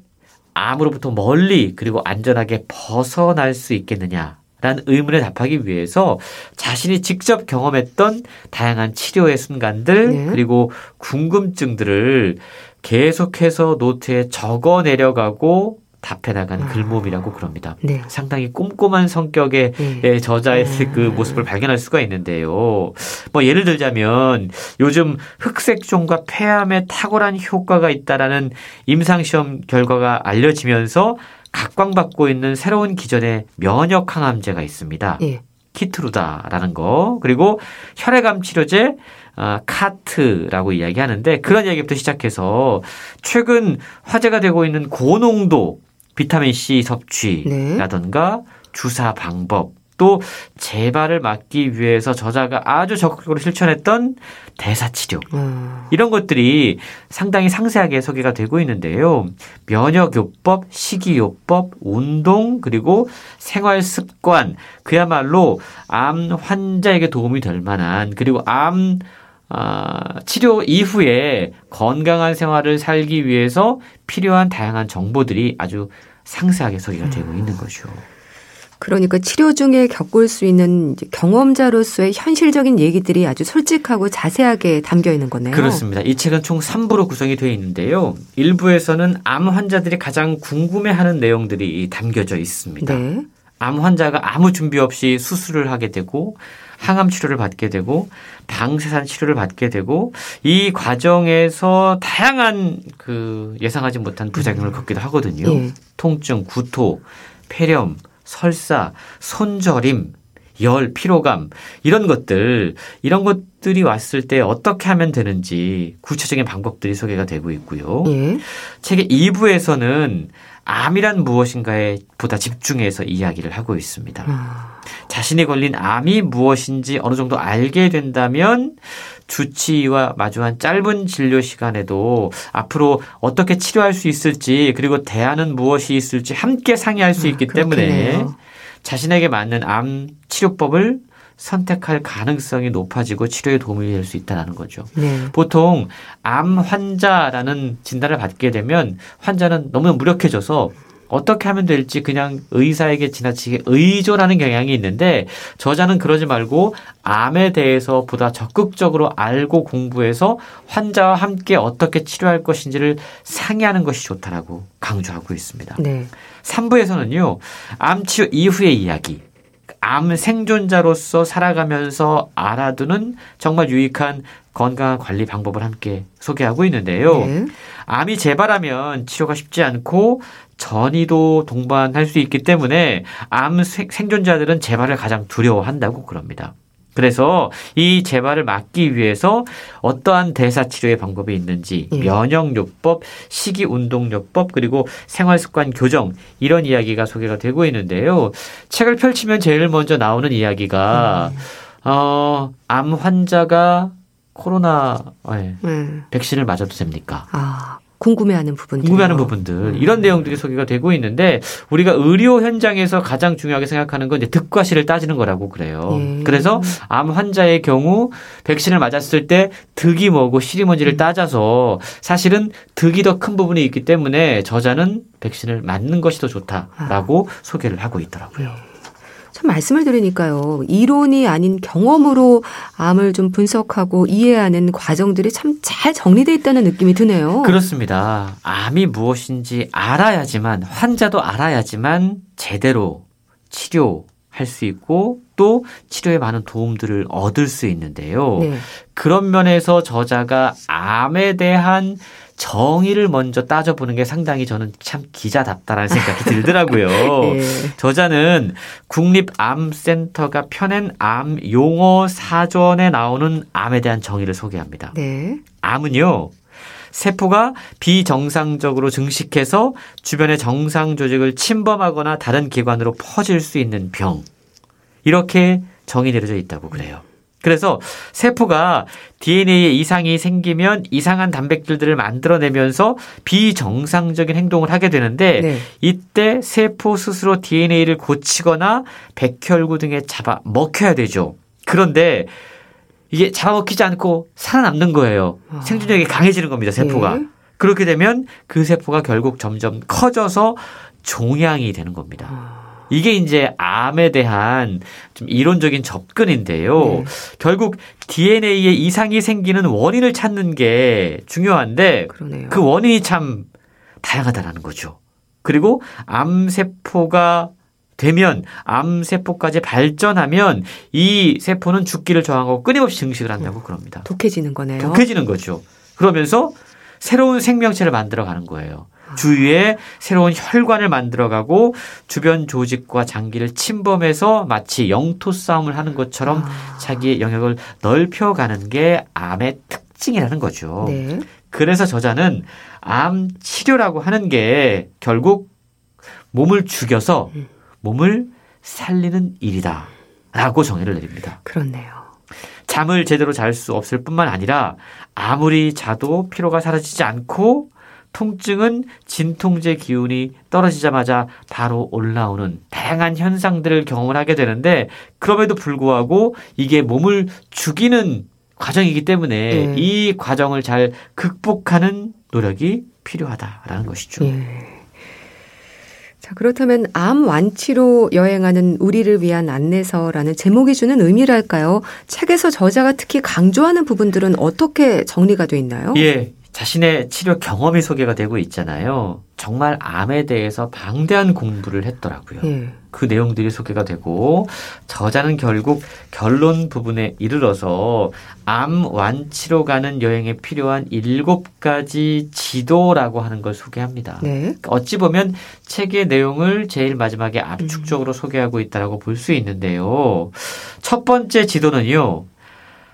암으로부터 멀리 그리고 안전하게 벗어날 수 있겠느냐. 라는 의문에 답하기 위해서 자신이 직접 경험했던 다양한 치료의 순간들 네. 그리고 궁금증들을 계속해서 노트에 적어 내려가고 답해 나가는 아. 글몸이라고 그럽니다. 네. 상당히 꼼꼼한 성격의 네. 저자의 네. 그 모습을 발견할 수가 있는데요. 뭐 예를 들자면 요즘 흑색종과 폐암에 탁월한 효과가 있다라는 임상 시험 결과가 알려지면서 각광받고 있는 새로운 기전의 면역 항암제가 있습니다. 예. 키트루다라는 거 그리고 혈액암 치료제 아, 카트라고 이야기하는데 그런 이야기부터 시작해서 최근 화제가 되고 있는 고농도 비타민 C 섭취라던가 네. 주사 방법 또 재발을 막기 위해서 저자가 아주 적극적으로 실천했던 대사치료 음. 이런 것들이 상당히 상세하게 소개가 되고 있는데요. 면역요법, 식이요법, 운동 그리고 생활 습관 그야말로 암 환자에게 도움이 될 만한 그리고 암 아, 치료 이후에 건강한 생활을 살기 위해서 필요한 다양한 정보들이 아주 상세하게 소개가 되고 있는 거죠. 그러니까 치료 중에 겪을 수 있는 경험자로서의 현실적인 얘기들이 아주 솔직하고 자세하게 담겨 있는 거네요. 그렇습니다. 이 책은 총 3부로 구성이 되어 있는데요. 1부에서는 암 환자들이 가장 궁금해하는 내용들이 담겨져 있습니다. 네. 암 환자가 아무 준비 없이 수술을 하게 되고 항암 치료를 받게 되고 방사선 치료를 받게 되고 이 과정에서 다양한 그 예상하지 못한 부작용을 겪기도 하거든요. 네. 통증, 구토, 폐렴, 설사, 손저림, 열, 피로감 이런 것들 이런 것들이 왔을 때 어떻게 하면 되는지 구체적인 방법들이 소개가 되고 있고요. 예. 책의 2부에서는 암이란 무엇인가에 보다 집중해서 이야기를 하고 있습니다. 아. 자신이 걸린 암이 무엇인지 어느 정도 알게 된다면 주치의와 마주한 짧은 진료 시간에도 앞으로 어떻게 치료할 수 있을지 그리고 대안은 무엇이 있을지 함께 상의할 수 아, 있기 아, 때문에 자신에게 맞는 암 치료법을 선택할 가능성이 높아지고 치료에 도움이 될 수 있다는 거죠. 네. 보통 암 환자라는 진단을 받게 되면 환자는 너무 무력해져서 어떻게 하면 될지 그냥 의사에게 지나치게 의존하는 경향이 있는데 저자는 그러지 말고 암에 대해서 보다 적극적으로 알고 공부해서 환자와 함께 어떻게 치료할 것인지를 상의하는 것이 좋다라고 강조하고 있습니다. 네. 3부에서는요. 암 치료 이후의 이야기 암 생존자로서 살아가면서 알아두는 정말 유익한 건강한 관리 방법을 함께 소개하고 있는데요. 네. 암이 재발하면 치료가 쉽지 않고 전이도 동반할 수 있기 때문에 암 생존자들은 재발을 가장 두려워한다고 그럽니다. 그래서 이 재발을 막기 위해서 어떠한 대사 치료의 방법이 있는지 예. 면역요법, 식이운동요법 그리고 생활습관 교정 이런 이야기가 소개가 되고 있는데요. 책을 펼치면 제일 먼저 나오는 이야기가 음. 어, 암 환자가 코로나 네. 음. 백신을 맞아도 됩니까? 아. 궁금해하는 부분들. 궁금해하는 부분들. 음. 이런 내용들이 소개가 되고 있는데 우리가 의료 현장에서 가장 중요하게 생각하는 건 이제 득과 실을 따지는 거라고 그래요. 예. 그래서 암 환자의 경우 백신을 맞았을 때 득이 뭐고 실이 뭔지를 음. 따져서 사실은 득이 더 큰 부분이 있기 때문에 저자는 백신을 맞는 것이 더 좋다라고 아. 소개를 하고 있더라고요. 예. 참 말씀을 들으니까요. 이론이 아닌 경험으로 암을 좀 분석하고 이해하는 과정들이 참 잘 정리돼 있다는 느낌이 드네요. 그렇습니다. 암이 무엇인지 알아야지만 환자도 알아야지만 제대로 치료 할 수 있고 또 치료에 많은 도움들을 얻을 수 있는데요. 네. 그런 면에서 저자가 암에 대한 정의를 먼저 따져보는 게 상당히 저는 참 기자답다라는 생각이 들더라고요. 네. [laughs] 저자는 국립암센터가 펴낸 암 용어 사전에 나오는 암에 대한 정의를 소개합니다. 네. 암은요. 세포가 비정상적으로 증식해서 주변의 정상 조직을 침범하거나 다른 기관으로 퍼질 수 있는 병. 이렇게 정의 내려져 있다고 그래요. 그래서 세포가 DNA에 이상이 생기면 이상한 단백질들을 만들어내면서 비정상적인 행동을 하게 되는데 네. 이때 세포 스스로 DNA를 고치거나 백혈구 등에 잡아 먹혀야 되죠. 그런데 이게 잡아먹히지 않고 살아남는 거예요. 아. 생존력이 강해지는 겁니다, 세포가. 네. 그렇게 되면 그 세포가 결국 점점 커져서 종양이 되는 겁니다. 아. 이게 이제 암에 대한 좀 이론적인 접근인데요. 네. 결국 DNA에 이상이 생기는 원인을 찾는 게 중요한데 그러네요. 그 원인이 참 다양하다라는 거죠. 그리고 암세포가 되면 암세포까지 발전하면 이 세포는 죽기를 저항하고 끊임없이 증식을 한다고 그럽니다. 독해지는 거네요. 독해지는 거죠. 그러면서 새로운 생명체를 만들어 가는 거예요. 주위에 새로운 혈관을 만들어가고 주변 조직과 장기를 침범해서 마치 영토 싸움을 하는 것처럼 아. 자기의 영역을 넓혀가는 게 암의 특징이라는 거죠. 네. 그래서 저자는 암 치료라고 하는 게 결국 몸을 죽여서 음. 몸을 살리는 일이다. 라고 정의를 내립니다. 그렇네요. 잠을 제대로 잘 수 없을 뿐만 아니라 아무리 자도 피로가 사라지지 않고 통증은 진통제 기운이 떨어지자마자 바로 올라오는 다양한 현상들을 경험을 하게 되는데 그럼에도 불구하고 이게 몸을 죽이는 과정이기 때문에 네. 이 과정을 잘 극복하는 노력이 필요하다라는 것이죠. 네. 자, 그렇다면 암 완치로 여행하는 우리를 위한 안내서라는 제목이 주는 의미랄까요? 책에서 저자가 특히 강조하는 부분들은 어떻게 정리가 돼 있나요? 예. 자신의 치료 경험이 소개가 되고 있잖아요. 정말 암에 대해서 방대한 공부를 했더라고요. 예. 그 내용들이 소개가 되고 저자는 결국 결론 부분에 이르러서 암 완치로 가는 여행에 필요한 일곱 가지 지도라고 하는 걸 소개합니다. 네. 어찌 보면 책의 내용을 제일 마지막에 압축적으로 음. 소개하고 있다라고 볼 수 있는데요. 첫 번째 지도는요.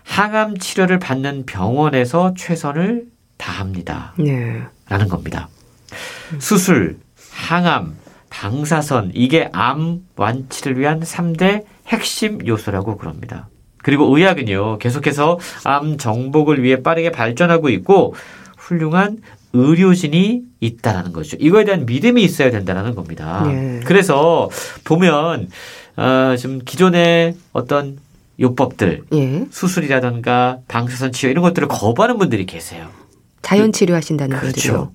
항암 치료를 받는 병원에서 최선을 다 합니다. 네. 라는 겁니다. 수술, 항암, 방사선, 이게 암 완치를 위한 3대 핵심 요소라고 그럽니다. 그리고 의학은요, 계속해서 암 정복을 위해 빠르게 발전하고 있고, 훌륭한 의료진이 있다라는 거죠. 이거에 대한 믿음이 있어야 된다는 겁니다. 네. 그래서 보면, 어, 좀 기존의 어떤 요법들, 예. 수술이라던가 방사선 치료 이런 것들을 거부하는 분들이 계세요. 자연 치료하신다는 그렇죠. 분들이요.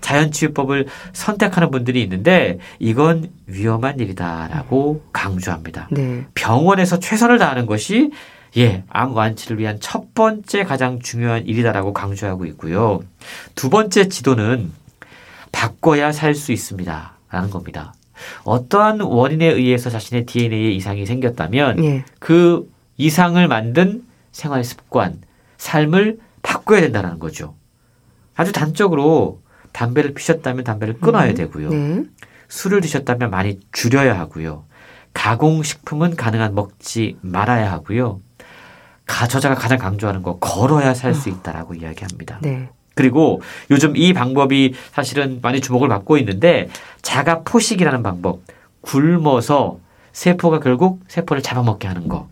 자연 치유법을 선택하는 분들이 있는데 이건 위험한 일이다라고 강조합니다. 네. 병원에서 최선을 다하는 것이 예, 암 완치를 위한 첫 번째 가장 중요한 일이다라고 강조하고 있고요. 두 번째 지도는 바꿔야 살 수 있습니다. 라는 겁니다. 어떠한 원인에 의해서 자신의 DNA에 이상이 생겼다면 예. 그 이상을 만든 생활 습관, 삶을 바꿔야 된다는 거죠. 아주 단적으로 담배를 피셨다면 담배를 끊어야 음. 되고요. 네. 술을 드셨다면 많이 줄여야 하고요. 가공식품은 가능한 먹지 말아야 하고요. 가 저자가 가장 강조하는 거 걸어야 살수 아. 있다라고 이야기합니다. 네. 그리고 요즘 이 방법이 사실은 많이 주목을 받고 있는데 자가 포식이라는 방법. 굶어서 세포가 결국 세포를 잡아먹게 하는 거.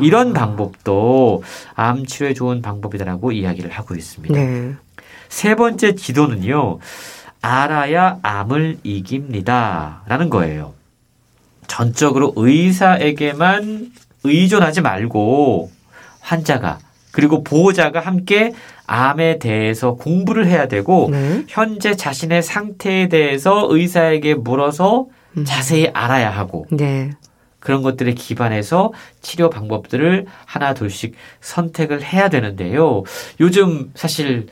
이런 아. 방법도 암 치료에 좋은 방법이다라고 이야기를 하고 있습니다. 네. 세 번째 지도는요. 알아야 암을 이깁니다. 라는 거예요. 전적으로 의사에게만 의존하지 말고 환자가 그리고 보호자가 함께 암에 대해서 공부를 해야 되고 네. 현재 자신의 상태에 대해서 의사에게 물어서 음. 자세히 알아야 하고 네. 그런 것들에 기반해서 치료 방법들을 하나 둘씩 선택을 해야 되는데요. 요즘 사실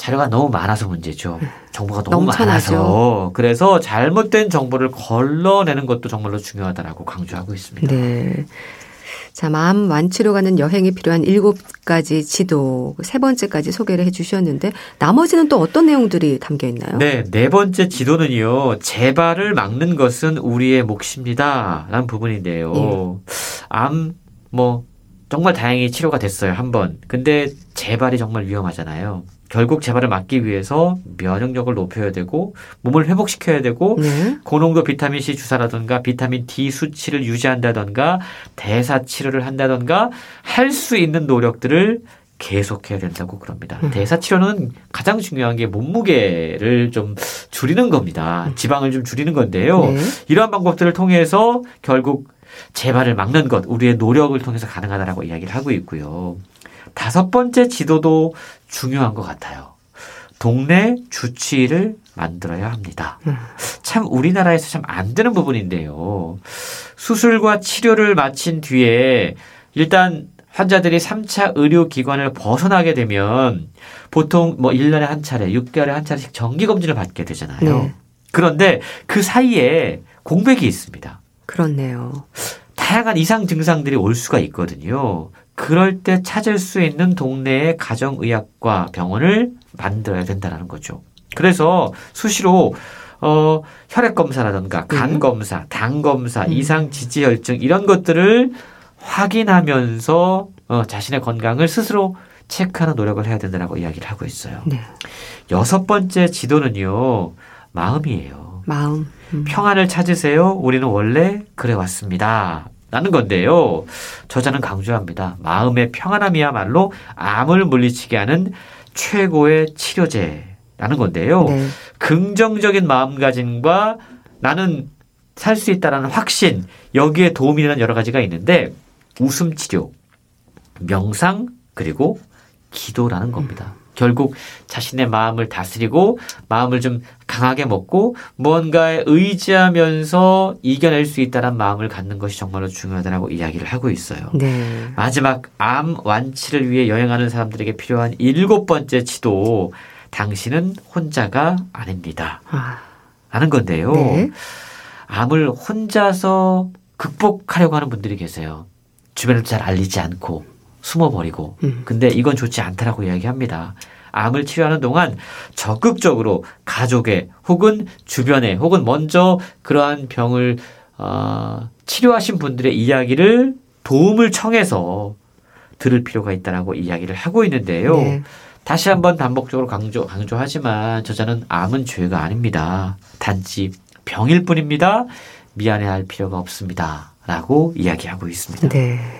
자료가 너무 많아서 문제죠. 정보가 너무 넘쳐나죠. 많아서 그래서 잘못된 정보를 걸러내는 것도 정말로 중요하다라고 강조하고 있습니다. 네. 자, 마음 완치로 가는 여행에 필요한 일곱 가지 지도 세 번째까지 소개를 해 주셨는데 나머지는 또 어떤 내용들이 담겨 있나요? 네, 네 번째 지도는요. 재발을 막는 것은 우리의 몫입니다. 라는 부분인데요. 예. 암, 뭐, 정말 다행히 치료가 됐어요. 한 번. 근데 재발이 정말 위험하잖아요. 결국 재발을 막기 위해서 면역력을 높여야 되고 몸을 회복시켜야 되고 네. 고농도 비타민 C 주사라든가 비타민 D 수치를 유지한다던가 대사 치료를 한다던가 할 수 있는 노력들을 계속해야 된다고 그럽니다. 음. 대사 치료는 가장 중요한 게 몸무게를 좀 줄이는 겁니다. 음. 지방을 좀 줄이는 건데요. 네. 이러한 방법들을 통해서 결국 재발을 막는 것 우리의 노력을 통해서 가능하다라고 이야기를 하고 있고요. 다섯 번째 지도도 중요한 것 같아요. 동네 주치의를 만들어야 합니다. 음. 참 우리나라에서 참 안 되는 부분인데요. 수술과 치료를 마친 뒤에 일단 환자들이 3차 의료기관을 벗어나게 되면 보통 뭐 1년에 한 차례, 6개월에 한 차례씩 정기검진을 받게 되잖아요. 네. 그런데 그 사이에 공백이 있습니다. 그렇네요. 다양한 이상 증상들이 올 수가 있거든요. 그럴 때 찾을 수 있는 동네의 가정의학과 병원을 만들어야 된다는 거죠. 그래서 수시로 어, 혈액 검사라든가 간 네. 검사, 당 검사, 음. 이상 지지혈증 이런 것들을 확인하면서 어, 자신의 건강을 스스로 체크하는 노력을 해야 된다고 이야기를 하고 있어요. 네. 여섯 번째 지도는요, 마음이에요. 마음. 음. 평안을 찾으세요. 우리는 원래 그래 왔습니다. 라는 건데요. 저자는 강조합니다. 마음의 평안함이야말로 암을 물리치게 하는 최고의 치료제라는 건데요. 네. 긍정적인 마음가짐과 나는 살 수 있다라는 확신, 여기에 도움이 되는 여러 가지가 있는데 웃음 치료, 명상, 그리고 기도라는 겁니다. 결국 자신의 마음을 다스리고 마음을 좀 강하게 먹고 무언가에 의지하면서 이겨낼 수 있다는 마음을 갖는 것이 정말로 중요하다고 이야기를 하고 있어요. 네. 마지막 암 완치를 위해 여행하는 사람들에게 필요한 일곱 번째 지도 당신은 혼자가 아닙니다. 아. 라는 건데요. 네. 암을 혼자서 극복하려고 하는 분들이 계세요. 주변에도 잘 알리지 않고 숨어버리고. 음. 근데 이건 좋지 않다라고 이야기합니다. 암을 치료하는 동안 적극적으로 가족의 혹은 주변에 혹은 먼저 그러한 병을 어, 치료하신 분들의 이야기를 도움을 청해서 들을 필요가 있다라고 이야기를 하고 있는데요. 네. 다시 한번 반복적으로 강조, 강조하지만 저자는 암은 죄가 아닙니다. 단지 병일 뿐입니다. 미안해할 필요가 없습니다. 라고 이야기하고 있습니다. 네.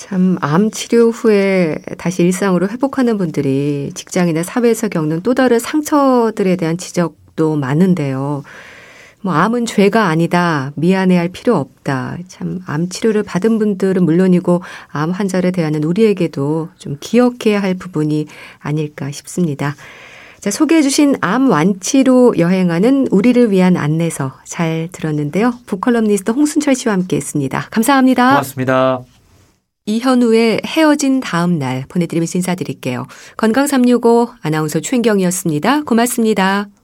참, 암 치료 후에 다시 일상으로 회복하는 분들이 직장이나 사회에서 겪는 또 다른 상처들에 대한 지적도 많은데요. 뭐, 암은 죄가 아니다. 미안해 할 필요 없다. 참, 암 치료를 받은 분들은 물론이고, 암 환자를 대하는 우리에게도 좀 기억해야 할 부분이 아닐까 싶습니다. 자, 소개해 주신 암 완치로 여행하는 우리를 위한 안내서 잘 들었는데요. 북컬럼니스트 홍순철 씨와 함께 했습니다. 감사합니다. 고맙습니다. 이현우의 헤어진 다음 날 보내드리면서 인사드릴게요. 건강365 아나운서 최인경이었습니다. 고맙습니다.